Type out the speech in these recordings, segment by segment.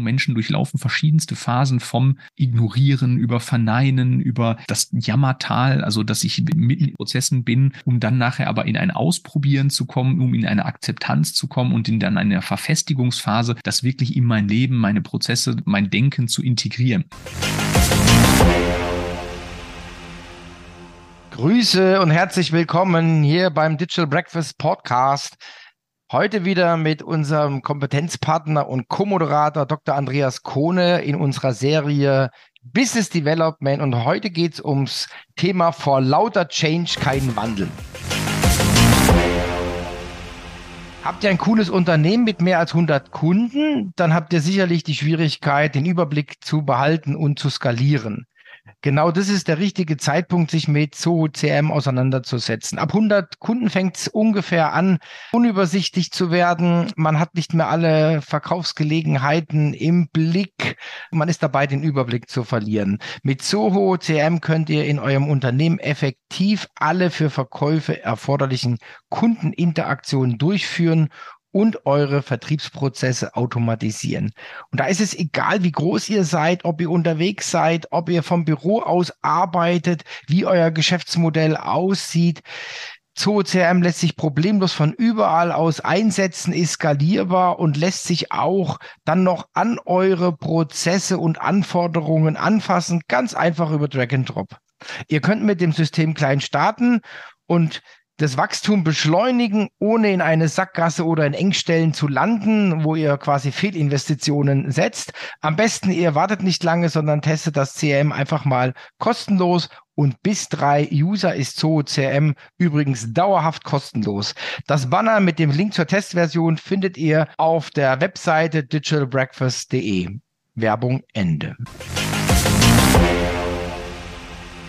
Menschen durchlaufen verschiedenste Phasen vom Ignorieren über Verneinen, über das Jammertal, also dass ich mitten in Prozessen bin, um dann nachher aber in ein Ausprobieren zu kommen, um in eine Akzeptanz zu kommen und in dann eine Verfestigungsphase, das wirklich in mein Leben, meine Prozesse, mein Denken zu integrieren. Grüße und herzlich willkommen hier beim Digital Breakfast Podcast. Heute wieder mit unserem Kompetenzpartner und Co-Moderator Dr. Andreas Kohne in unserer Serie Business Development. Und heute geht es ums Thema vor lauter Change kein Wandel. Habt ihr ein cooles Unternehmen mit mehr als 100 Kunden, dann habt ihr sicherlich die Schwierigkeit, den Überblick zu behalten und zu skalieren. Genau das ist der richtige Zeitpunkt, sich mit Zoho CM auseinanderzusetzen. Ab 100 Kunden fängt es ungefähr an, unübersichtlich zu werden. Man hat nicht mehr alle Verkaufsgelegenheiten im Blick. Man ist dabei, den Überblick zu verlieren. Mit Zoho CM könnt ihr in eurem Unternehmen effektiv alle für Verkäufe erforderlichen Kundeninteraktionen durchführen und eure Vertriebsprozesse automatisieren. Und da ist es egal, wie groß ihr seid, ob ihr unterwegs seid, ob ihr vom Büro aus arbeitet, wie euer Geschäftsmodell aussieht. ZooCRM lässt sich problemlos von überall aus einsetzen, ist skalierbar und lässt sich auch dann noch an eure Prozesse und Anforderungen anfassen, ganz einfach über Drag and Drop. Ihr könnt mit dem System klein starten und das Wachstum beschleunigen, ohne in eine Sackgasse oder in Engstellen zu landen, wo ihr quasi Fehlinvestitionen setzt. Am besten, ihr wartet nicht lange, sondern testet das CRM einfach mal kostenlos und bis drei User ist Zoho CRM übrigens dauerhaft kostenlos. Das Banner mit dem Link zur Testversion findet ihr auf der Webseite digitalbreakfast.de. Werbung Ende.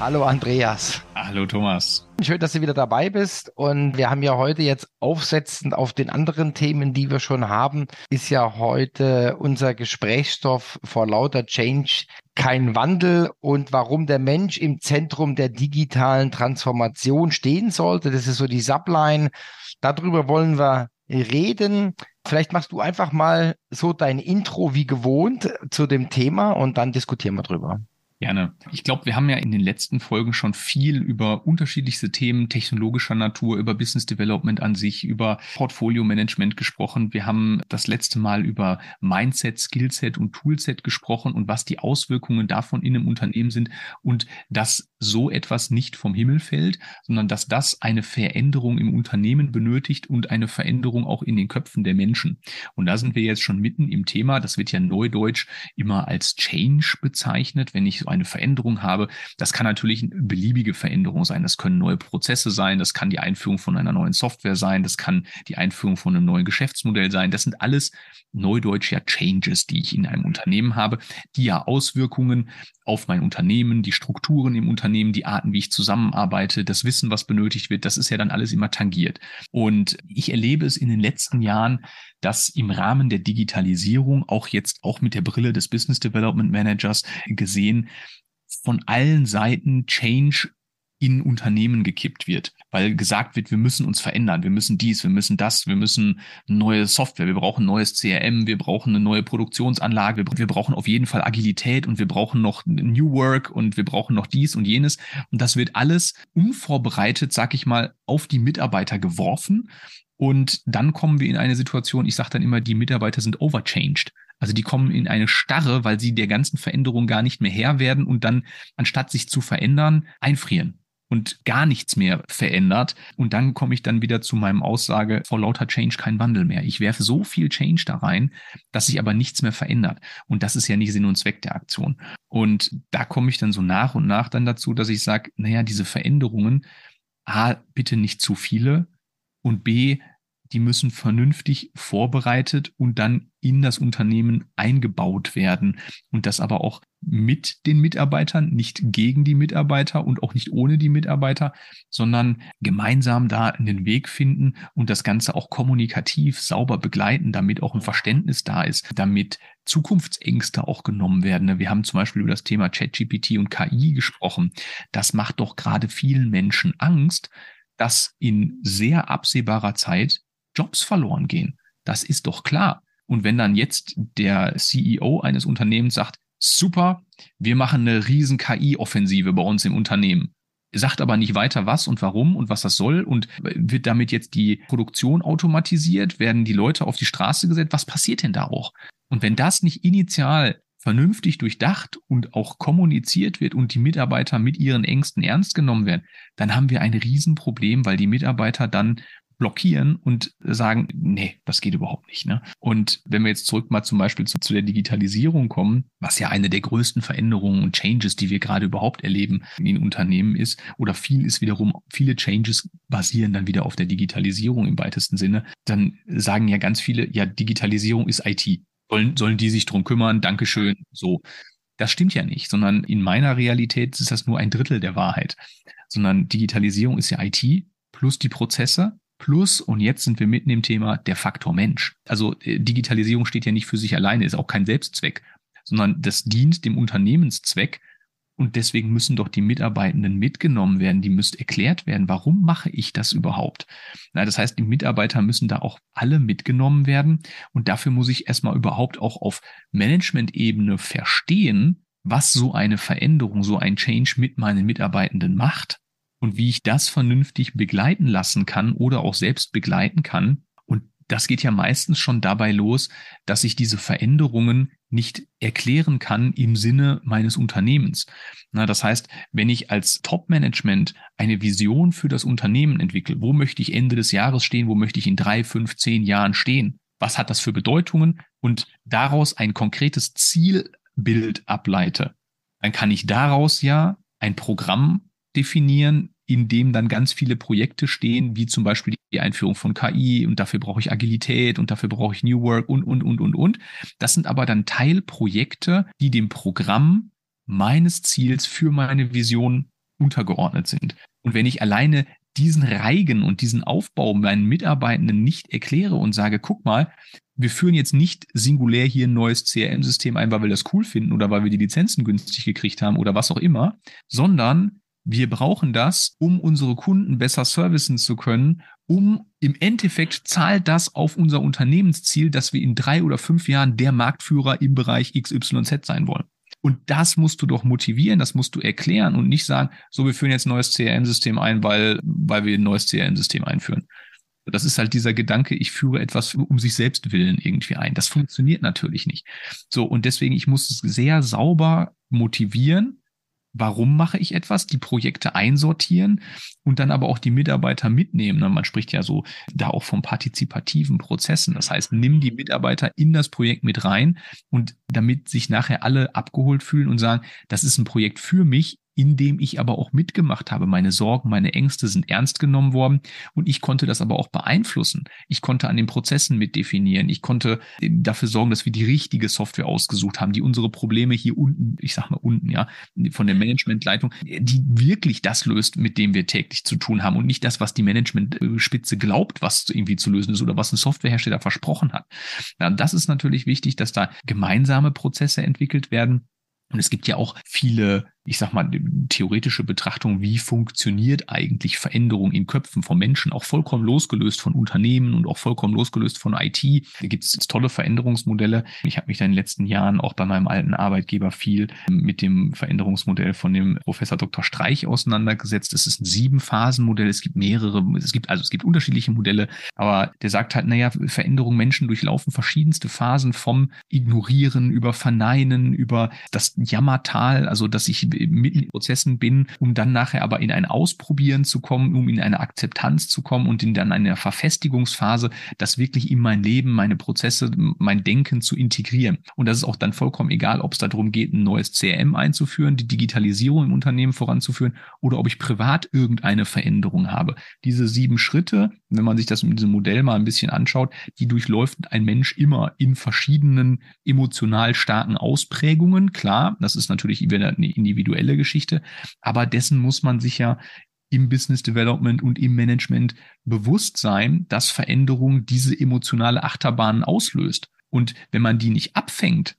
Hallo Andreas. Hallo Thomas. Schön, dass du wieder dabei bist. Und wir haben ja heute jetzt aufsetzend auf den anderen Themen, die wir schon haben, ist ja heute unser Gesprächsstoff vor lauter Change kein Wandel und warum der Mensch im Zentrum der digitalen Transformation stehen sollte. Das ist so die Subline. Darüber wollen wir reden. Vielleicht machst du einfach mal so dein Intro wie gewohnt zu dem Thema und dann diskutieren wir drüber. Gerne. Ich glaube, wir haben ja in den letzten Folgen schon viel über unterschiedlichste Themen technologischer Natur, über Business Development an sich, über Portfolio Management gesprochen. Wir haben das letzte Mal über Mindset, Skillset und Toolset gesprochen und was die Auswirkungen davon in einem Unternehmen sind und dass so etwas nicht vom Himmel fällt, sondern dass das eine Veränderung im Unternehmen benötigt und eine Veränderung auch in den Köpfen der Menschen. Und da sind wir jetzt schon mitten im Thema. Das wird ja neudeutsch immer als Change bezeichnet, wenn ich so eine Veränderung habe. Das kann natürlich eine beliebige Veränderung sein. Das können neue Prozesse sein. Das kann die Einführung von einer neuen Software sein. Das kann die Einführung von einem neuen Geschäftsmodell sein. Das sind alles neudeutsch Changes, die ich in einem Unternehmen habe, die ja Auswirkungen auf mein Unternehmen, die Strukturen im Unternehmen, die Arten, wie ich zusammenarbeite, das Wissen, was benötigt wird, das ist ja dann alles immer tangiert. Und ich erlebe es in den letzten Jahren, dass im Rahmen der Digitalisierung, auch jetzt auch mit der Brille des Business Development Managers gesehen, von allen Seiten Change in Unternehmen gekippt wird, weil gesagt wird, wir müssen uns verändern, wir müssen dies, wir müssen das, wir müssen neue Software, wir brauchen neues CRM, wir brauchen eine neue Produktionsanlage, wir brauchen auf jeden Fall Agilität und wir brauchen noch New Work und wir brauchen noch dies und jenes. Und das wird alles unvorbereitet, sag ich mal, auf die Mitarbeiter geworfen. Und dann kommen wir in eine Situation, ich sage dann immer, die Mitarbeiter sind overchanged. Also die kommen in eine Starre, weil sie der ganzen Veränderung gar nicht mehr Herr werden und dann, anstatt sich zu verändern, einfrieren und gar nichts mehr verändert. Und dann komme ich dann wieder zu meinem Aussage, vor lauter Change kein Wandel mehr. Ich werfe so viel Change da rein, dass sich aber nichts mehr verändert. Und das ist ja nicht Sinn und Zweck der Aktion. Und da komme ich dann so nach und nach dann dazu, dass ich sage, naja, diese Veränderungen, A, bitte nicht zu viele und B, die müssen vernünftig vorbereitet und dann in das Unternehmen eingebaut werden. Und das aber auch mit den Mitarbeitern, nicht gegen die Mitarbeiter und auch nicht ohne die Mitarbeiter, sondern gemeinsam da einen Weg finden und das Ganze auch kommunikativ sauber begleiten, damit auch ein Verständnis da ist, damit Zukunftsängste auch genommen werden. Wir haben zum Beispiel über das Thema ChatGPT und KI gesprochen. Das macht doch gerade vielen Menschen Angst, dass in sehr absehbarer Zeit Jobs verloren gehen. Das ist doch klar. Und wenn dann jetzt der CEO eines Unternehmens sagt, super, wir machen eine riesen KI-Offensive bei uns im Unternehmen, sagt aber nicht weiter was und warum und was das soll und wird damit jetzt die Produktion automatisiert, werden die Leute auf die Straße gesetzt, was passiert denn da auch? Und wenn das nicht initial vernünftig durchdacht und auch kommuniziert wird und die Mitarbeiter mit ihren Ängsten ernst genommen werden, dann haben wir ein Riesenproblem, weil die Mitarbeiter dann blockieren und sagen, nee, das geht überhaupt nicht. Ne? Und wenn wir jetzt zurück mal zum Beispiel zu, zu, der Digitalisierung kommen, was ja eine der größten Veränderungen und Changes, die wir gerade überhaupt erleben in Unternehmen ist, oder viel ist wiederum, viele Changes basieren dann wieder auf der Digitalisierung im weitesten Sinne, dann sagen ja ganz viele, ja, Digitalisierung ist IT. Sollen, sollen die sich drum kümmern? Dankeschön. So. Das stimmt ja nicht, sondern in meiner Realität ist das nur ein Drittel der Wahrheit. Sondern Digitalisierung ist ja IT plus die Prozesse Plus, und jetzt sind wir mitten im Thema, der Faktor Mensch. Also äh, Digitalisierung steht ja nicht für sich alleine, ist auch kein Selbstzweck, sondern das dient dem Unternehmenszweck. Und deswegen müssen doch die Mitarbeitenden mitgenommen werden, die müsste erklärt werden, warum mache ich das überhaupt? Na, das heißt, die Mitarbeiter müssen da auch alle mitgenommen werden. Und dafür muss ich erstmal überhaupt auch auf Management-Ebene verstehen, was so eine Veränderung, so ein Change mit meinen Mitarbeitenden macht und wie ich das vernünftig begleiten lassen kann oder auch selbst begleiten kann. Und das geht ja meistens schon dabei los, dass ich diese Veränderungen nicht erklären kann im Sinne meines Unternehmens. Na, das heißt, wenn ich als Top-Management eine Vision für das Unternehmen entwickle, wo möchte ich Ende des Jahres stehen, wo möchte ich in drei, fünf, zehn Jahren stehen, was hat das für Bedeutungen und daraus ein konkretes Zielbild ableite, dann kann ich daraus ja ein Programm definieren, in dem dann ganz viele Projekte stehen, wie zum Beispiel die Einführung von KI und dafür brauche ich Agilität und dafür brauche ich New Work und, und, und, und, und. Das sind aber dann Teilprojekte, die dem Programm meines Ziels für meine Vision untergeordnet sind. Und wenn ich alleine diesen Reigen und diesen Aufbau meinen Mitarbeitenden nicht erkläre und sage, guck mal, wir führen jetzt nicht singulär hier ein neues CRM-System ein, weil wir das cool finden oder weil wir die Lizenzen günstig gekriegt haben oder was auch immer, sondern wir brauchen das, um unsere Kunden besser servicen zu können, um im Endeffekt zahlt das auf unser Unternehmensziel, dass wir in drei oder fünf Jahren der Marktführer im Bereich XYZ sein wollen. Und das musst du doch motivieren, das musst du erklären und nicht sagen, so, wir führen jetzt ein neues CRM-System ein, weil, weil wir ein neues CRM-System einführen. Das ist halt dieser Gedanke, ich führe etwas um sich selbst willen irgendwie ein. Das funktioniert natürlich nicht. So, und deswegen, ich muss es sehr sauber motivieren warum mache ich etwas, die Projekte einsortieren und dann aber auch die Mitarbeiter mitnehmen. Ne, man spricht ja so da auch von partizipativen Prozessen. Das heißt, nimm die Mitarbeiter in das Projekt mit rein und damit sich nachher alle abgeholt fühlen und sagen, das ist ein Projekt für mich, in dem ich aber auch mitgemacht habe. Meine Sorgen, meine Ängste sind ernst genommen worden und ich konnte das aber auch beeinflussen. Ich konnte an den Prozessen mitdefinieren. Ich konnte dafür sorgen, dass wir die richtige Software ausgesucht haben, die unsere Probleme hier unten, ich sag mal unten, ja, von der Managementleitung, die wirklich das löst, mit dem wir täglich zu tun haben und nicht das, was die Managementspitze glaubt, was irgendwie zu lösen ist oder was ein Softwarehersteller versprochen hat. Ja, das ist natürlich wichtig, dass da gemeinsame Prozesse entwickelt werden. Und es gibt ja auch viele ich sag mal, theoretische Betrachtung, wie funktioniert eigentlich Veränderung in Köpfen von Menschen, auch vollkommen losgelöst von Unternehmen und auch vollkommen losgelöst von IT. Da gibt es tolle Veränderungsmodelle. Ich habe mich da in den letzten Jahren auch bei meinem alten Arbeitgeber viel mit dem Veränderungsmodell von dem Professor Dr. Streich auseinandergesetzt. Es ist ein Sieben-Phasen-Modell. Es gibt mehrere, es gibt also es gibt unterschiedliche Modelle, aber der sagt halt, naja, Veränderung Menschen durchlaufen verschiedenste Phasen vom Ignorieren über Verneinen, über das Jammertal, also dass ich in Prozessen bin, um dann nachher aber in ein Ausprobieren zu kommen, um in eine Akzeptanz zu kommen und in dann eine Verfestigungsphase, das wirklich in mein Leben, meine Prozesse, mein Denken zu integrieren. Und das ist auch dann vollkommen egal, ob es darum geht, ein neues CRM einzuführen, die Digitalisierung im Unternehmen voranzuführen oder ob ich privat irgendeine Veränderung habe. Diese sieben Schritte, wenn man sich das mit diesem Modell mal ein bisschen anschaut, die durchläuft ein Mensch immer in verschiedenen emotional starken Ausprägungen. Klar, das ist natürlich wieder eine individuelle individuelle Geschichte, aber dessen muss man sich ja im Business Development und im Management bewusst sein, dass Veränderung diese emotionale Achterbahn auslöst. Und wenn man die nicht abfängt,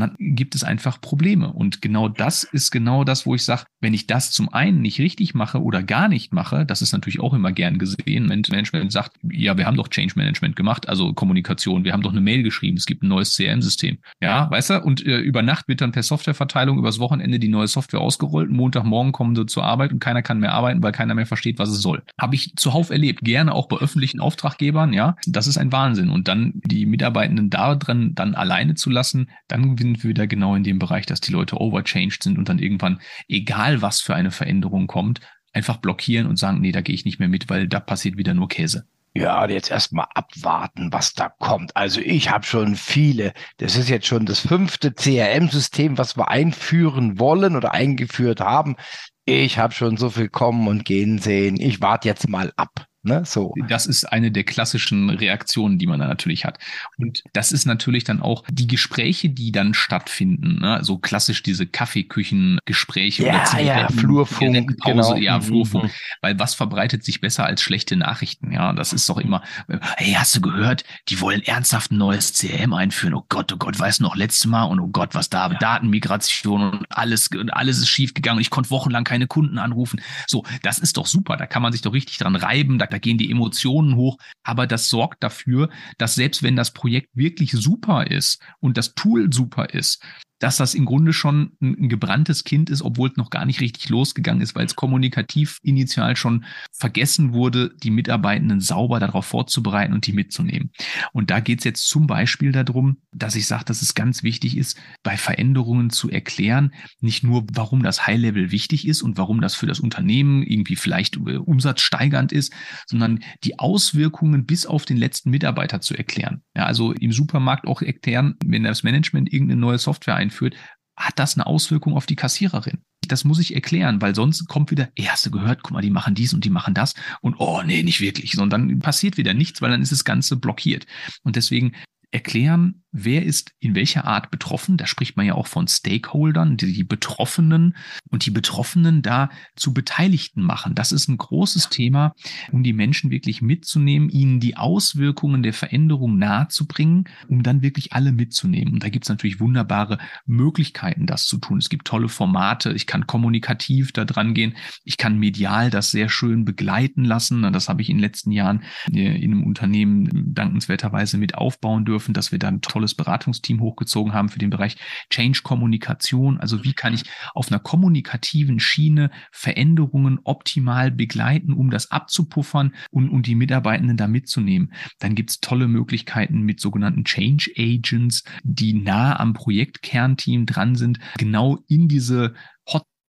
dann gibt es einfach Probleme. Und genau das ist genau das, wo ich sage, wenn ich das zum einen nicht richtig mache oder gar nicht mache, das ist natürlich auch immer gern gesehen. Wenn Management sagt, ja, wir haben doch Change Management gemacht, also Kommunikation, wir haben doch eine Mail geschrieben, es gibt ein neues CRM-System. Ja, weißt du? Und äh, über Nacht wird dann per Softwareverteilung übers Wochenende die neue Software ausgerollt. Montagmorgen kommen sie zur Arbeit und keiner kann mehr arbeiten, weil keiner mehr versteht, was es soll. Habe ich zuhauf erlebt. Gerne auch bei öffentlichen Auftraggebern, ja. Das ist ein Wahnsinn. Und dann die Mitarbeitenden da drin dann alleine zu lassen, dann sind wir wieder genau in dem Bereich, dass die Leute overchanged sind und dann irgendwann, egal was für eine Veränderung kommt, einfach blockieren und sagen, nee, da gehe ich nicht mehr mit, weil da passiert wieder nur Käse. Ja, jetzt erstmal abwarten, was da kommt. Also ich habe schon viele. Das ist jetzt schon das fünfte CRM-System, was wir einführen wollen oder eingeführt haben. Ich habe schon so viel kommen und gehen sehen. Ich warte jetzt mal ab. Ne? So. Das ist eine der klassischen Reaktionen, die man da natürlich hat. Und das ist natürlich dann auch die Gespräche, die dann stattfinden. Ne? So klassisch diese Kaffeeküchengespräche ja, oder ja, Flurfunk, genau. ja, Flurfunk. Mhm. Weil was verbreitet sich besser als schlechte Nachrichten? Ja, das ist doch immer, hey, hast du gehört, die wollen ernsthaft ein neues CRM einführen. Oh Gott, oh Gott, weißt du noch, letztes Mal und oh Gott, was da, ja. Datenmigration und alles, alles ist schief gegangen und ich konnte wochenlang keine Kunden anrufen. So, das ist doch super. Da kann man sich doch richtig dran reiben. Da da gehen die Emotionen hoch, aber das sorgt dafür, dass selbst wenn das Projekt wirklich super ist und das Tool super ist, dass das im Grunde schon ein, gebranntes Kind ist, obwohl es noch gar nicht richtig losgegangen ist, weil es kommunikativ initial schon vergessen wurde, die Mitarbeitenden sauber darauf vorzubereiten und die mitzunehmen. Und da geht es jetzt zum Beispiel darum, dass ich sage, dass es ganz wichtig ist, bei Veränderungen zu erklären, nicht nur, warum das High-Level wichtig ist und warum das für das Unternehmen irgendwie vielleicht äh, umsatzsteigernd ist, sondern die Auswirkungen bis auf den letzten Mitarbeiter zu erklären. Ja, also im Supermarkt auch erklären, wenn das Management irgendeine neue Software einführt, einführt, hat das eine Auswirkung auf die Kassiererin? Das muss ich erklären, weil sonst kommt wieder, ey, hast du gehört, guck mal, die machen dies und die machen das und oh nee, nicht wirklich, sondern dann passiert wieder nichts, weil dann ist das Ganze blockiert. Und deswegen erklären, wer ist in welcher Art betroffen. Da spricht man ja auch von Stakeholdern, die Betroffenen und die Betroffenen da zu Beteiligten machen. Das ist ein großes Thema, um die Menschen wirklich mitzunehmen, ihnen die Auswirkungen der Veränderung nahezubringen, um dann wirklich alle mitzunehmen. Und da gibt es natürlich wunderbare Möglichkeiten, das zu tun. Es gibt tolle Formate. Ich kann kommunikativ da dran gehen. Ich kann medial das sehr schön begleiten lassen. Das habe ich in den letzten Jahren äh, in einem Unternehmen dankenswerterweise mit aufbauen dürfen, dass wir dann tolle tolles Beratungsteam hochgezogen haben für den Bereich Change-Kommunikation. Also wie kann ich auf einer kommunikativen Schiene Veränderungen optimal begleiten, um das abzupuffern und, und die Mitarbeitenden da mitzunehmen. Dann gibt es tolle Möglichkeiten mit sogenannten Change Agents, die nah am Projektkernteam dran sind, genau in diese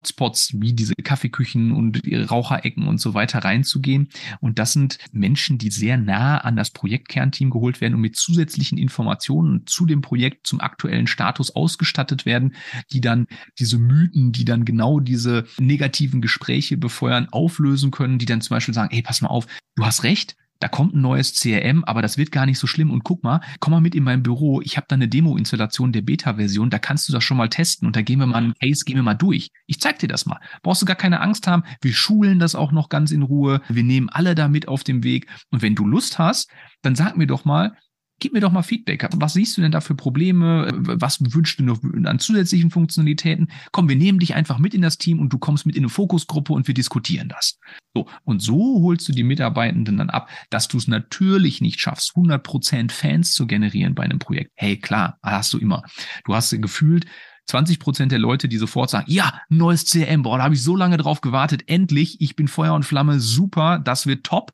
Spots wie diese Kaffeeküchen und Raucherecken und so weiter reinzugehen. Und das sind Menschen, die sehr nah an das Projektkernteam geholt werden und mit zusätzlichen Informationen zu dem Projekt, zum aktuellen Status ausgestattet werden, die dann diese Mythen, die dann genau diese negativen Gespräche befeuern, auflösen können, die dann zum Beispiel sagen, hey, pass mal auf, du hast recht, da kommt ein neues CRM, aber das wird gar nicht so schlimm. Und guck mal, komm mal mit in mein Büro. Ich habe da eine Demo-Installation der Beta-Version. Da kannst du das schon mal testen und da gehen wir mal einen Case, gehen wir mal durch. Ich zeig dir das mal. Brauchst du gar keine Angst haben. Wir schulen das auch noch ganz in Ruhe. Wir nehmen alle da mit auf dem Weg. Und wenn du Lust hast, dann sag mir doch mal, Gib mir doch mal Feedback. Was siehst du denn da für Probleme? Was wünschst du noch an zusätzlichen Funktionalitäten? Komm, wir nehmen dich einfach mit in das Team und du kommst mit in eine Fokusgruppe und wir diskutieren das. So. Und so holst du die Mitarbeitenden dann ab, dass du es natürlich nicht schaffst, 100% Fans zu generieren bei einem Projekt. Hey, klar, hast du immer. Du hast gefühlt 20 Prozent der Leute, die sofort sagen, ja, neues CRM, boah, da habe ich so lange drauf gewartet, endlich, ich bin Feuer und Flamme, super, das wird top.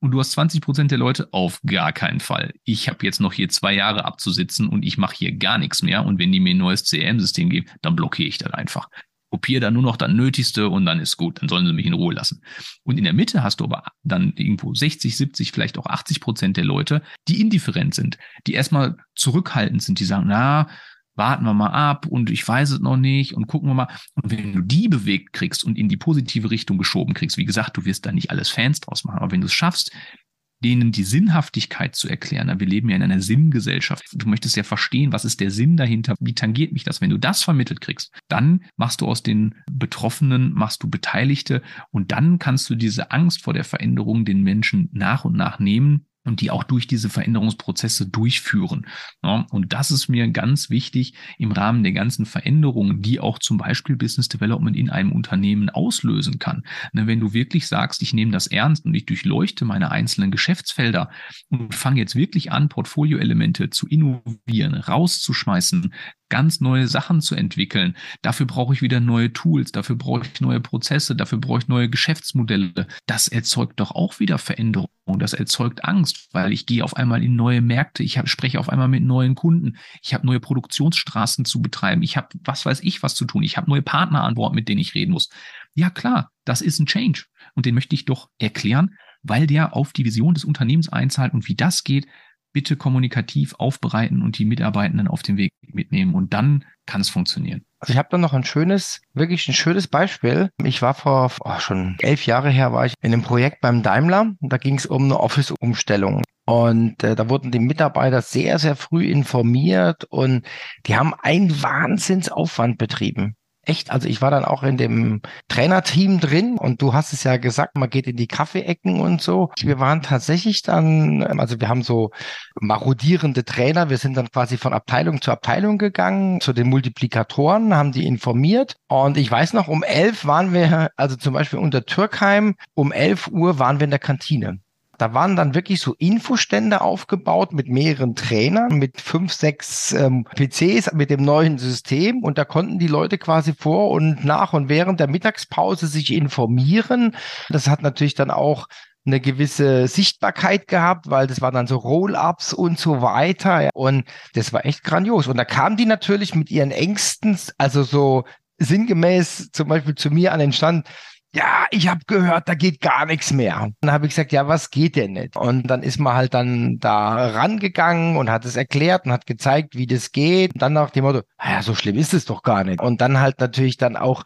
Und du hast 20 Prozent der Leute auf gar keinen Fall. Ich habe jetzt noch hier zwei Jahre abzusitzen und ich mache hier gar nichts mehr. Und wenn die mir ein neues CRM-System geben, dann blockiere ich das einfach. Kopiere da nur noch das Nötigste und dann ist gut. Dann sollen sie mich in Ruhe lassen. Und in der Mitte hast du aber dann irgendwo 60, 70, vielleicht auch 80 Prozent der Leute, die indifferent sind, die erstmal zurückhaltend sind, die sagen, na, warten wir mal ab und ich weiß es noch nicht und gucken wir mal. Und wenn du die bewegt kriegst und in die positive Richtung geschoben kriegst, wie gesagt, du wirst da nicht alles Fans draus machen, aber wenn du es schaffst, denen die Sinnhaftigkeit zu erklären. Wir leben ja in einer Sinngesellschaft. Du möchtest ja verstehen, was ist der Sinn dahinter? Wie tangiert mich das? Wenn du das vermittelt kriegst, dann machst du aus den Betroffenen, machst du Beteiligte und dann kannst du diese Angst vor der Veränderung den Menschen nach und nach nehmen und die auch durch diese Veränderungsprozesse durchführen. Und das ist mir ganz wichtig im Rahmen der ganzen Veränderungen, die auch zum Beispiel Business Development in einem Unternehmen auslösen kann. Ne, wenn du wirklich sagst, ich nehme das ernst und ich durchleuchte meine einzelnen Geschäftsfelder und fange jetzt wirklich an, Portfolioelemente zu innovieren, rauszuschmeißen, ganz neue Sachen zu entwickeln. Dafür brauche ich wieder neue Tools, dafür brauche ich neue Prozesse, dafür brauche ich neue Geschäftsmodelle. Das erzeugt doch auch wieder Veränderung. Das erzeugt Angst, weil ich gehe auf einmal in neue Märkte, ich hab, spreche auf einmal mit neuen Kunden, ich habe neue Produktionsstraßen zu betreiben, ich habe was weiß ich was zu tun, ich habe neue Partner an Bord, mit denen ich reden muss. Ja klar, das ist ein Change. Und den möchte ich doch erklären, weil der auf die Vision des Unternehmens einzahlt und wie das geht, bitte kommunikativ aufbereiten und die Mitarbeitenden auf den Weg mitnehmen und dann kann es funktionieren. Also ich habe da noch ein schönes, wirklich ein schönes Beispiel. Ich war vor oh, schon elf Jahre her, war ich in einem Projekt beim Daimler. Da ging es um eine Office-Umstellung. Und äh, da wurden die Mitarbeiter sehr, sehr früh informiert und die haben einen Wahnsinnsaufwand betrieben echt, also ich war dann auch in dem Trainerteam drin und du hast es ja gesagt, man geht in die Kaffeeecken und so. Wir waren tatsächlich dann, also wir haben so marodierende Trainer, wir sind dann quasi von Abteilung zu Abteilung gegangen, zu den Multiplikatoren, haben die informiert und ich weiß noch, um elf waren wir, also zum Beispiel unter Türkheim, um elf Uhr waren wir in der Kantine. Da waren dann wirklich so Infostände aufgebaut mit mehreren Trainern, mit fünf, sechs ähm, PCs mit dem neuen System und da konnten die Leute quasi vor und nach und während der Mittagspause sich informieren. Das hat natürlich dann auch eine gewisse Sichtbarkeit gehabt, weil das waren dann so Roll-ups und so weiter. Und das war echt grandios. Und da kamen die natürlich mit ihren Ängsten, also so sinngemäß zum Beispiel zu mir an den Stand, ja, ich habe gehört, da geht gar nichts mehr. Dann habe ich gesagt, ja, was geht denn nicht? Und dann ist man halt dann da rangegangen und hat es erklärt und hat gezeigt, wie das geht. Und dann nach dem Motto, ja, so schlimm ist es doch gar nicht. Und dann halt natürlich dann auch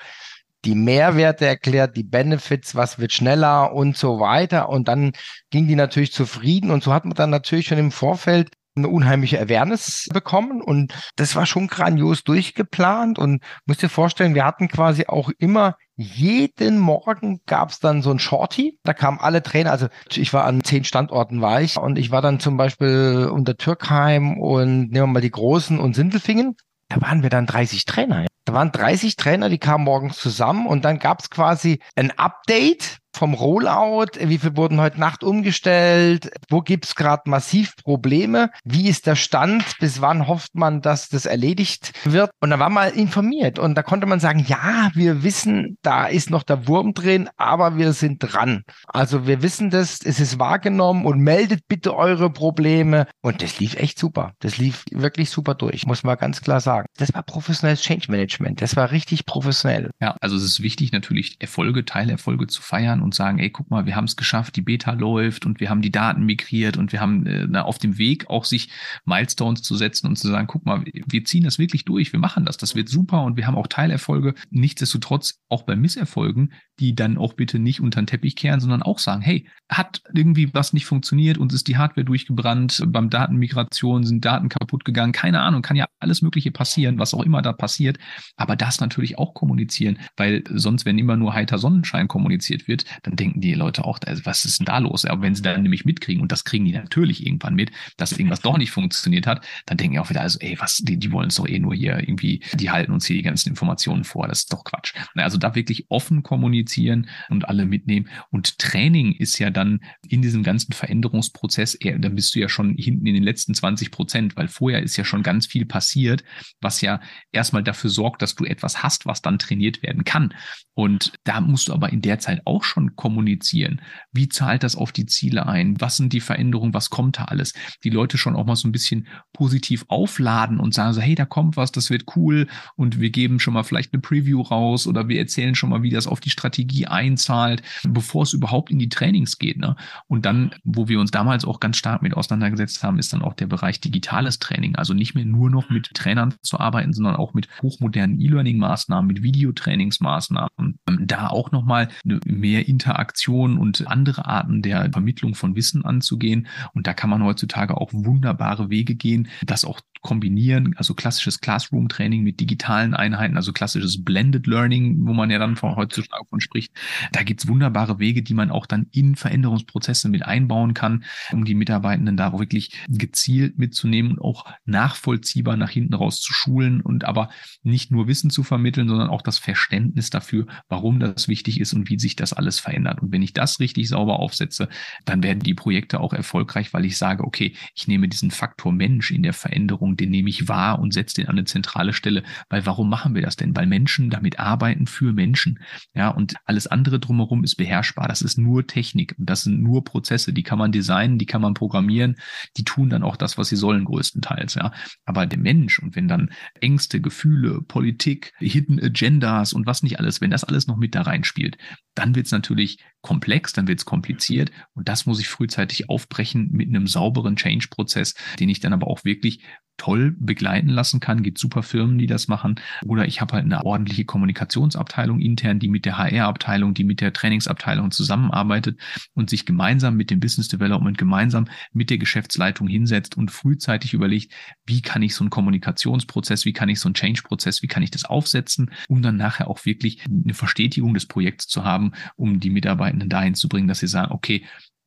die Mehrwerte erklärt, die Benefits, was wird schneller und so weiter. Und dann ging die natürlich zufrieden. Und so hat man dann natürlich schon im Vorfeld eine unheimliche Awareness bekommen und das war schon grandios durchgeplant und musst dir vorstellen, wir hatten quasi auch immer jeden Morgen gab es dann so ein Shorty. Da kamen alle Trainer. Also ich war an zehn Standorten war ich und ich war dann zum Beispiel unter Türkheim und nehmen wir mal die Großen und Sindelfingen. Da waren wir dann 30 Trainer. Da waren 30 Trainer, die kamen morgens zusammen und dann gab es quasi ein Update vom Rollout, wie viel wurden heute Nacht umgestellt, wo gibt's gerade massiv Probleme, wie ist der Stand, bis wann hofft man, dass das erledigt wird. Und da war mal informiert und da konnte man sagen, ja, wir wissen, da ist noch der Wurm drin, aber wir sind dran. Also wir wissen das, es ist wahrgenommen und meldet bitte eure Probleme. Und das lief echt super. Das lief wirklich super durch, muss man ganz klar sagen. Das war professionelles Change Management. Das war richtig professionell. Ja, also es ist wichtig, natürlich Erfolge, Teilerfolge zu feiern und sagen, ey, guck mal, wir haben es geschafft, die Beta läuft und wir haben die Daten migriert und wir haben äh, auf dem Weg auch sich Milestones zu setzen und zu sagen, guck mal, wir ziehen das wirklich durch, wir machen das, das wird super und wir haben auch Teilerfolge. Nichtsdestotrotz auch bei Misserfolgen, die dann auch bitte nicht unter den Teppich kehren, sondern auch sagen, hey, hat irgendwie was nicht funktioniert, uns ist die Hardware durchgebrannt, beim Datenmigration sind Daten kaputt gegangen, keine Ahnung, kann ja alles Mögliche passieren, was auch immer da passiert, aber das natürlich auch kommunizieren, weil sonst, wenn immer nur heiter Sonnenschein kommuniziert wird, dann denken die Leute auch, also was ist denn da los? Aber wenn sie dann nämlich mitkriegen, und das kriegen die natürlich irgendwann mit, dass irgendwas doch nicht funktioniert hat, dann denken die auch wieder, also ey, was, die, die wollen es doch eh nur hier irgendwie, die halten uns hier die ganzen Informationen vor, das ist doch Quatsch. Also da wirklich offen kommunizieren und alle mitnehmen. Und Training ist ja dann in diesem ganzen Veränderungsprozess, eher, dann bist du ja schon hinten in den letzten 20 Prozent, weil vorher ist ja schon ganz viel passiert, was ja erstmal dafür sorgt, dass du etwas hast, was dann trainiert werden kann. Und da musst du aber in der Zeit auch schon kommunizieren. Wie zahlt das auf die Ziele ein? Was sind die Veränderungen? Was kommt da alles? Die Leute schon auch mal so ein bisschen positiv aufladen und sagen so, hey, da kommt was, das wird cool und wir geben schon mal vielleicht eine Preview raus oder wir erzählen schon mal, wie das auf die Strategie einzahlt, bevor es überhaupt in die Trainings geht. Ne? Und dann, wo wir uns damals auch ganz stark mit auseinandergesetzt haben, ist dann auch der Bereich digitales Training. Also nicht mehr nur noch mit Trainern zu arbeiten, sondern auch mit hochmodernen E-Learning-Maßnahmen, mit Videotrainingsmaßnahmen. Da auch nochmal mehr Interaktion und andere Arten der Vermittlung von Wissen anzugehen. Und da kann man heutzutage auch wunderbare Wege gehen, das auch kombinieren, also klassisches Classroom-Training mit digitalen Einheiten, also klassisches Blended Learning, wo man ja dann von heutzutage von spricht. Da gibt's wunderbare Wege, die man auch dann in Veränderungsprozesse mit einbauen kann, um die Mitarbeitenden da wirklich gezielt mitzunehmen und auch nachvollziehbar nach hinten raus zu schulen und aber nicht nur Wissen zu vermitteln, sondern auch das Verständnis dafür, warum das wichtig ist und wie sich das alles verändert. Und wenn ich das richtig sauber aufsetze, dann werden die Projekte auch erfolgreich, weil ich sage, okay, ich nehme diesen Faktor Mensch in der Veränderung den nehme ich wahr und setze den an eine zentrale Stelle. Weil warum machen wir das denn? Weil Menschen damit arbeiten für Menschen. Ja, und alles andere drumherum ist beherrschbar. Das ist nur Technik und das sind nur Prozesse. Die kann man designen, die kann man programmieren. Die tun dann auch das, was sie sollen, größtenteils. Ja, aber der Mensch und wenn dann Ängste, Gefühle, Politik, Hidden Agendas und was nicht alles, wenn das alles noch mit da reinspielt, dann wird es natürlich komplex, dann wird es kompliziert. Und das muss ich frühzeitig aufbrechen mit einem sauberen Change-Prozess, den ich dann aber auch wirklich toll begleiten lassen kann. Gibt super Firmen, die das machen. Oder ich habe halt eine ordentliche Kommunikationsabteilung intern, die mit der HR-Abteilung, die mit der Trainingsabteilung zusammenarbeitet und sich gemeinsam mit dem Business Development, gemeinsam mit der Geschäftsleitung hinsetzt und frühzeitig überlegt, wie kann ich so einen Kommunikationsprozess, wie kann ich so einen Change-Prozess, wie kann ich das aufsetzen, um dann nachher auch wirklich eine Verstetigung des Projekts zu haben, um die Mitarbeitenden dahin zu bringen, dass sie sagen, okay,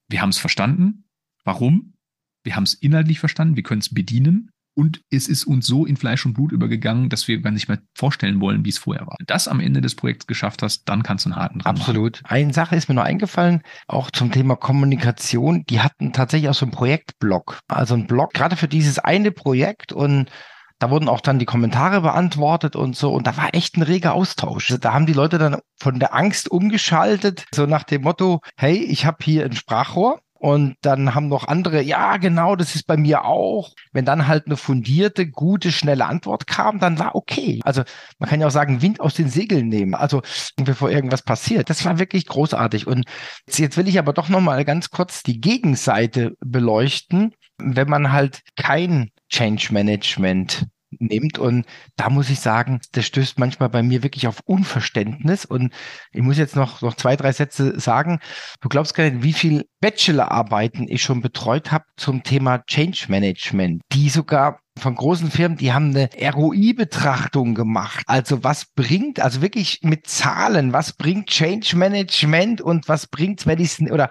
wir haben es verstanden. Warum? Wir haben es inhaltlich verstanden, wir können es bedienen und es ist uns so in Fleisch und Blut übergegangen, dass wir gar nicht mehr vorstellen wollen, wie es vorher war. Wenn das am Ende des Projekts geschafft hast, dann kannst du einen harten dran Absolut. Machen. Eine Sache ist mir noch eingefallen, auch zum Thema Kommunikation. Die hatten tatsächlich auch so einen Projektblog. Also ein Blog, gerade für dieses eine Projekt und da wurden auch dann die Kommentare beantwortet und so. Und da war echt ein reger Austausch. Da haben die Leute dann von der Angst umgeschaltet, so nach dem Motto, hey, ich habe hier ein Sprachrohr und dann haben noch andere, ja, genau, das ist bei mir auch. Wenn dann halt eine fundierte, gute, schnelle Antwort kam, dann war okay. Also man kann ja auch sagen, Wind aus den Segeln nehmen. Also bevor irgendwas passiert. Das war wirklich großartig. Und jetzt will ich aber doch nochmal ganz kurz die Gegenseite beleuchten. Wenn man halt kein Change Management nimmt. Und da muss ich sagen, das stößt manchmal bei mir wirklich auf Unverständnis. Und ich muss jetzt noch, noch zwei, drei Sätze sagen. Du glaubst gar nicht, wie viel Bachelorarbeiten ich schon betreut habe zum Thema Change Management, die sogar von großen Firmen, die haben eine ROI-Betrachtung gemacht. Also was bringt, also wirklich mit Zahlen, was bringt Change Management und was bringt, wenn ich es oder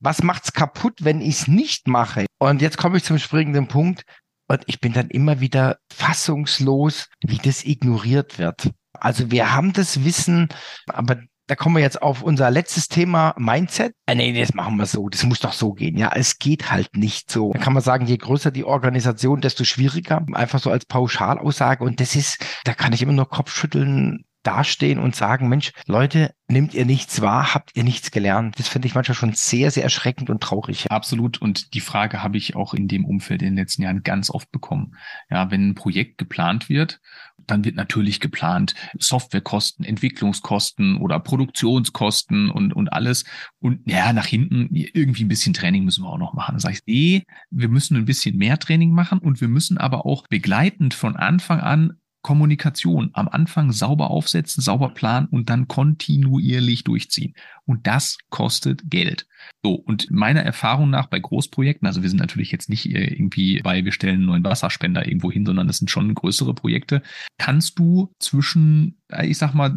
was macht's kaputt, wenn ich es nicht mache? Und jetzt komme ich zum springenden Punkt. Und ich bin dann immer wieder fassungslos, wie das ignoriert wird. Also wir haben das Wissen, aber da kommen wir jetzt auf unser letztes Thema Mindset. Ah, nee, das machen wir so. Das muss doch so gehen. Ja, es geht halt nicht so. Da kann man sagen, je größer die Organisation, desto schwieriger. Einfach so als Pauschalaussage. Und das ist, da kann ich immer nur Kopfschütteln dastehen und sagen, Mensch, Leute, nimmt ihr nichts wahr, habt ihr nichts gelernt? Das finde ich manchmal schon sehr, sehr erschreckend und traurig. Absolut. Und die Frage habe ich auch in dem Umfeld in den letzten Jahren ganz oft bekommen. Ja, wenn ein Projekt geplant wird, dann wird natürlich geplant Softwarekosten, Entwicklungskosten oder Produktionskosten und, und alles. Und ja, nach hinten irgendwie ein bisschen Training müssen wir auch noch machen. Sage ich, nee, wir müssen ein bisschen mehr Training machen und wir müssen aber auch begleitend von Anfang an Kommunikation am Anfang sauber aufsetzen, sauber planen und dann kontinuierlich durchziehen. Und das kostet Geld. So, und meiner Erfahrung nach bei Großprojekten, also wir sind natürlich jetzt nicht äh, irgendwie bei, wir stellen einen neuen Wasserspender irgendwo hin, sondern das sind schon größere Projekte, kannst du zwischen, äh, ich sag mal,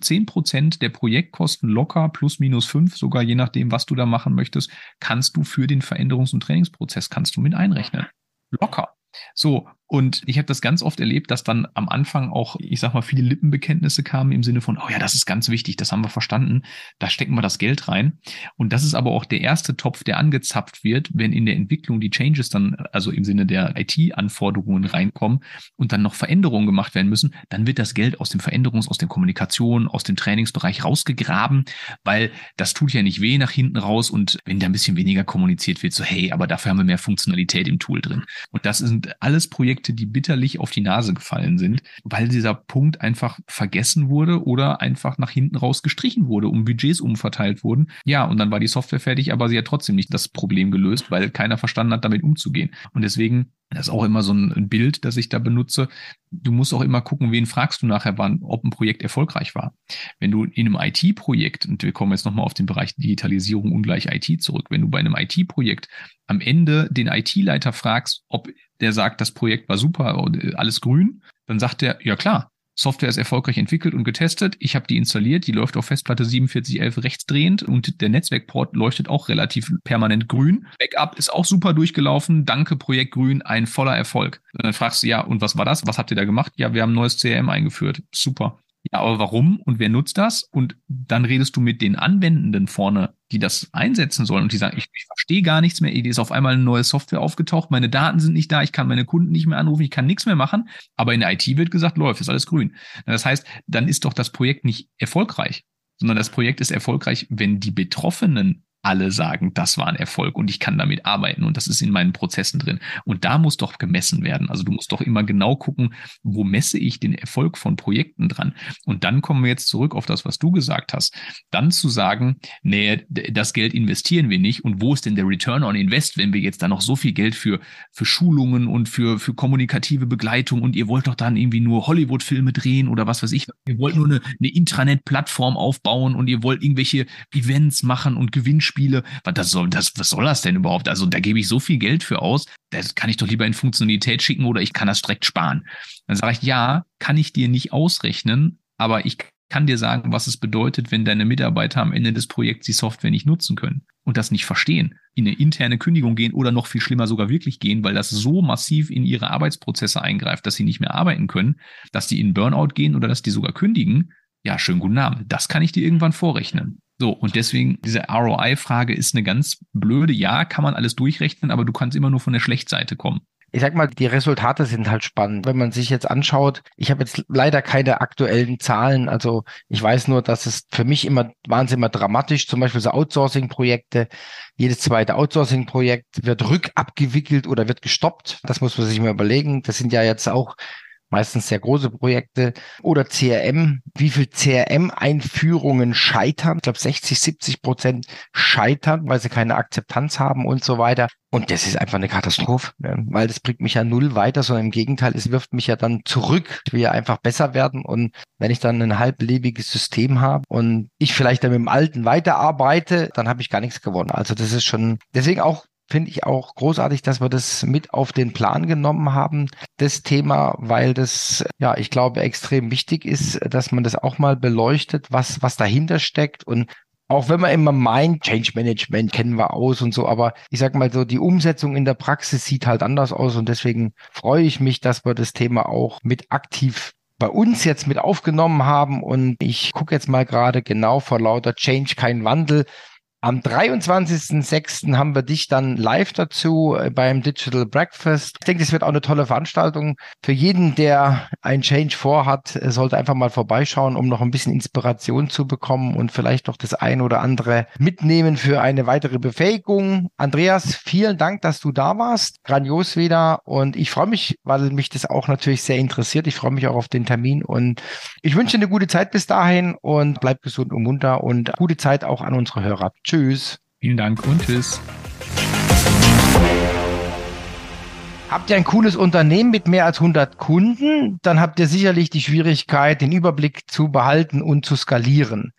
zehn Prozent der Projektkosten locker, plus minus fünf, sogar je nachdem, was du da machen möchtest, kannst du für den Veränderungs- und Trainingsprozess, kannst du mit einrechnen. Locker. So, und ich habe das ganz oft erlebt, dass dann am Anfang auch, ich sag mal, viele Lippenbekenntnisse kamen im Sinne von, oh ja, das ist ganz wichtig, das haben wir verstanden, da stecken wir das Geld rein. Und das ist aber auch der erste Topf, der angezapft wird, wenn in der Entwicklung die Changes dann, also im Sinne der IT-Anforderungen reinkommen und dann noch Veränderungen gemacht werden müssen, dann wird das Geld aus dem Veränderungs-, aus dem Kommunikation, aus dem Trainingsbereich rausgegraben, weil das tut ja nicht weh nach hinten raus und wenn da ein bisschen weniger kommuniziert wird, so hey, aber dafür haben wir mehr Funktionalität im Tool drin. Und das sind alles Projekte, Projekte, die bitterlich auf die Nase gefallen sind, weil dieser Punkt einfach vergessen wurde oder einfach nach hinten raus gestrichen wurde, um Budgets umverteilt wurden. Ja, und dann war die Software fertig, aber sie hat trotzdem nicht das Problem gelöst, weil keiner verstanden hat, damit umzugehen. Und deswegen Das ist auch immer so ein Bild, das ich da benutze. Du musst auch immer gucken, wen fragst du nachher, wann, ob ein Projekt erfolgreich war. Wenn du in einem IT-Projekt, und wir kommen jetzt nochmal auf den Bereich Digitalisierung ungleich IT zurück, wenn du bei einem IT-Projekt am Ende den IT-Leiter fragst, ob der sagt, das Projekt war super, alles grün, dann sagt er, ja klar, Software ist erfolgreich entwickelt und getestet. Ich habe die installiert, die läuft auf Festplatte 4711 rechtsdrehend und der Netzwerkport leuchtet auch relativ permanent grün. Backup ist auch super durchgelaufen. Danke, Projekt Grün, ein voller Erfolg. Und dann fragst du, ja, und was war das? Was habt ihr da gemacht? Ja, wir haben ein neues CRM eingeführt. Super. Ja, aber warum und wer nutzt das? Und dann redest du mit den Anwendenden vorne, die das einsetzen sollen und die sagen, ich, ich verstehe gar nichts mehr, ist auf einmal eine neue Software aufgetaucht, meine Daten sind nicht da, ich kann meine Kunden nicht mehr anrufen, ich kann nichts mehr machen, aber in der IT wird gesagt, läuft, ist alles grün. Das heißt, dann ist doch das Projekt nicht erfolgreich, sondern das Projekt ist erfolgreich, wenn die Betroffenen alle sagen, das war ein Erfolg und ich kann damit arbeiten und das ist in meinen Prozessen drin. Und da muss doch gemessen werden. Also du musst doch immer genau gucken, wo messe ich den Erfolg von Projekten dran. Und dann kommen wir jetzt zurück auf das, was du gesagt hast. Dann zu sagen, nee, das Geld investieren wir nicht und wo ist denn der Return on Invest, wenn wir jetzt da noch so viel Geld für, für Schulungen und für, für kommunikative Begleitung und ihr wollt doch dann irgendwie nur Hollywood-Filme drehen oder was weiß ich. Ihr wollt nur eine, eine Intranet-Plattform aufbauen und ihr wollt irgendwelche Events machen und Gewinnspiele Spiele. Was, das soll, das, was soll das denn überhaupt? Also da gebe ich so viel Geld für aus, das kann ich doch lieber in Funktionalität schicken oder ich kann das direkt sparen. Dann sage ich, ja, kann ich dir nicht ausrechnen, aber ich kann dir sagen, was es bedeutet, wenn deine Mitarbeiter am Ende des Projekts die Software nicht nutzen können und das nicht verstehen, in eine interne Kündigung gehen oder noch viel schlimmer sogar wirklich gehen, weil das so massiv in ihre Arbeitsprozesse eingreift, dass sie nicht mehr arbeiten können, dass die in Burnout gehen oder dass die sogar kündigen. Ja, schönen guten Abend. Das kann ich dir irgendwann vorrechnen. So, und deswegen, diese ROI-Frage ist eine ganz blöde. Ja, kann man alles durchrechnen, aber du kannst immer nur von der Schlechtseite kommen. Ich sag mal, die Resultate sind halt spannend. Wenn man sich jetzt anschaut, ich habe jetzt leider keine aktuellen Zahlen. Also ich weiß nur, dass es für mich immer wahnsinnig immer dramatisch, zum Beispiel so Outsourcing-Projekte. Jedes zweite Outsourcing-Projekt wird rückabgewickelt oder wird gestoppt. Das muss man sich mal überlegen. Das sind ja jetzt auch meistens sehr große Projekte oder CRM, wie viel CRM-Einführungen scheitern. Ich glaube, 60, 70 Prozent scheitern, weil sie keine Akzeptanz haben und so weiter. Und das ist einfach eine Katastrophe, ne? weil das bringt mich ja null weiter, sondern im Gegenteil, es wirft mich ja dann zurück. Ich will ja einfach besser werden. Und wenn ich dann ein halblebiges System habe und ich vielleicht dann mit dem Alten weiterarbeite, dann habe ich gar nichts gewonnen. Also das ist schon, deswegen auch finde ich auch großartig, dass wir das mit auf den Plan genommen haben, das Thema, weil das, ja, ich glaube, extrem wichtig ist, dass man das auch mal beleuchtet, was, was dahinter steckt. Und auch wenn man immer meint, Change Management kennen wir aus und so, aber ich sag mal so, die Umsetzung in der Praxis sieht halt anders aus und deswegen freue ich mich, dass wir das Thema auch mit aktiv bei uns jetzt mit aufgenommen haben. Und ich gucke jetzt mal gerade genau vor lauter Change kein Wandel am 23.06. haben wir dich dann live dazu äh, beim Digital Breakfast. Ich denke, das wird auch eine tolle Veranstaltung. Für jeden, der ein Change vorhat, äh, sollte einfach mal vorbeischauen, um noch ein bisschen Inspiration zu bekommen und vielleicht noch das ein oder andere mitnehmen für eine weitere Befähigung. Andreas, vielen Dank, dass du da warst. Grandios wieder. Und ich freue mich, weil mich das auch natürlich sehr interessiert. Ich freue mich auch auf den Termin und ich wünsche eine gute Zeit bis dahin und bleib gesund und munter und gute Zeit auch an unsere Hörer. Tschüss. Vielen Dank und tschüss. Habt ihr ein cooles Unternehmen mit mehr als 100 Kunden, dann habt ihr sicherlich die Schwierigkeit, den Überblick zu behalten und zu skalieren.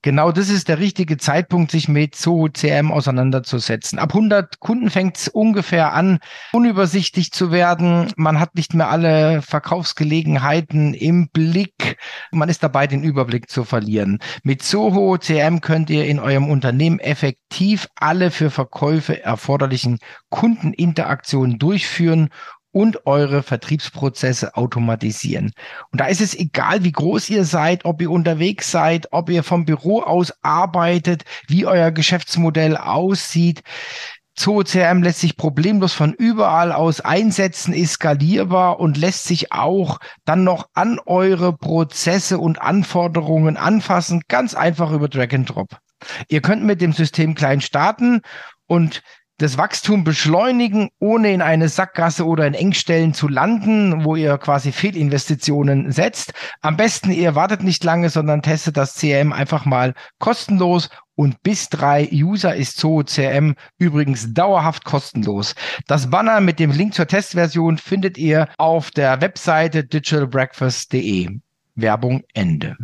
Genau das ist der richtige Zeitpunkt, sich mit Zoho CM auseinanderzusetzen. Ab 100 Kunden fängt es ungefähr an, unübersichtlich zu werden. Man hat nicht mehr alle Verkaufsgelegenheiten im Blick. Man ist dabei, den Überblick zu verlieren. Mit Zoho CM könnt ihr in eurem Unternehmen effektiv alle für Verkäufe erforderlichen Kundeninteraktionen durchführen und eure Vertriebsprozesse automatisieren. Und da ist es egal, wie groß ihr seid, ob ihr unterwegs seid, ob ihr vom Büro aus arbeitet, wie euer Geschäftsmodell aussieht. ZooCRM lässt sich problemlos von überall aus einsetzen, ist skalierbar und lässt sich auch dann noch an eure Prozesse und Anforderungen anfassen, ganz einfach über Drag and Drop. Ihr könnt mit dem System klein starten und das Wachstum beschleunigen, ohne in eine Sackgasse oder in Engstellen zu landen, wo ihr quasi Fehlinvestitionen setzt. Am besten, ihr wartet nicht lange, sondern testet das CRM einfach mal kostenlos und bis drei User ist Zoho CRM übrigens dauerhaft kostenlos. Das Banner mit dem Link zur Testversion findet ihr auf der Webseite digitalbreakfast.de. Werbung Ende.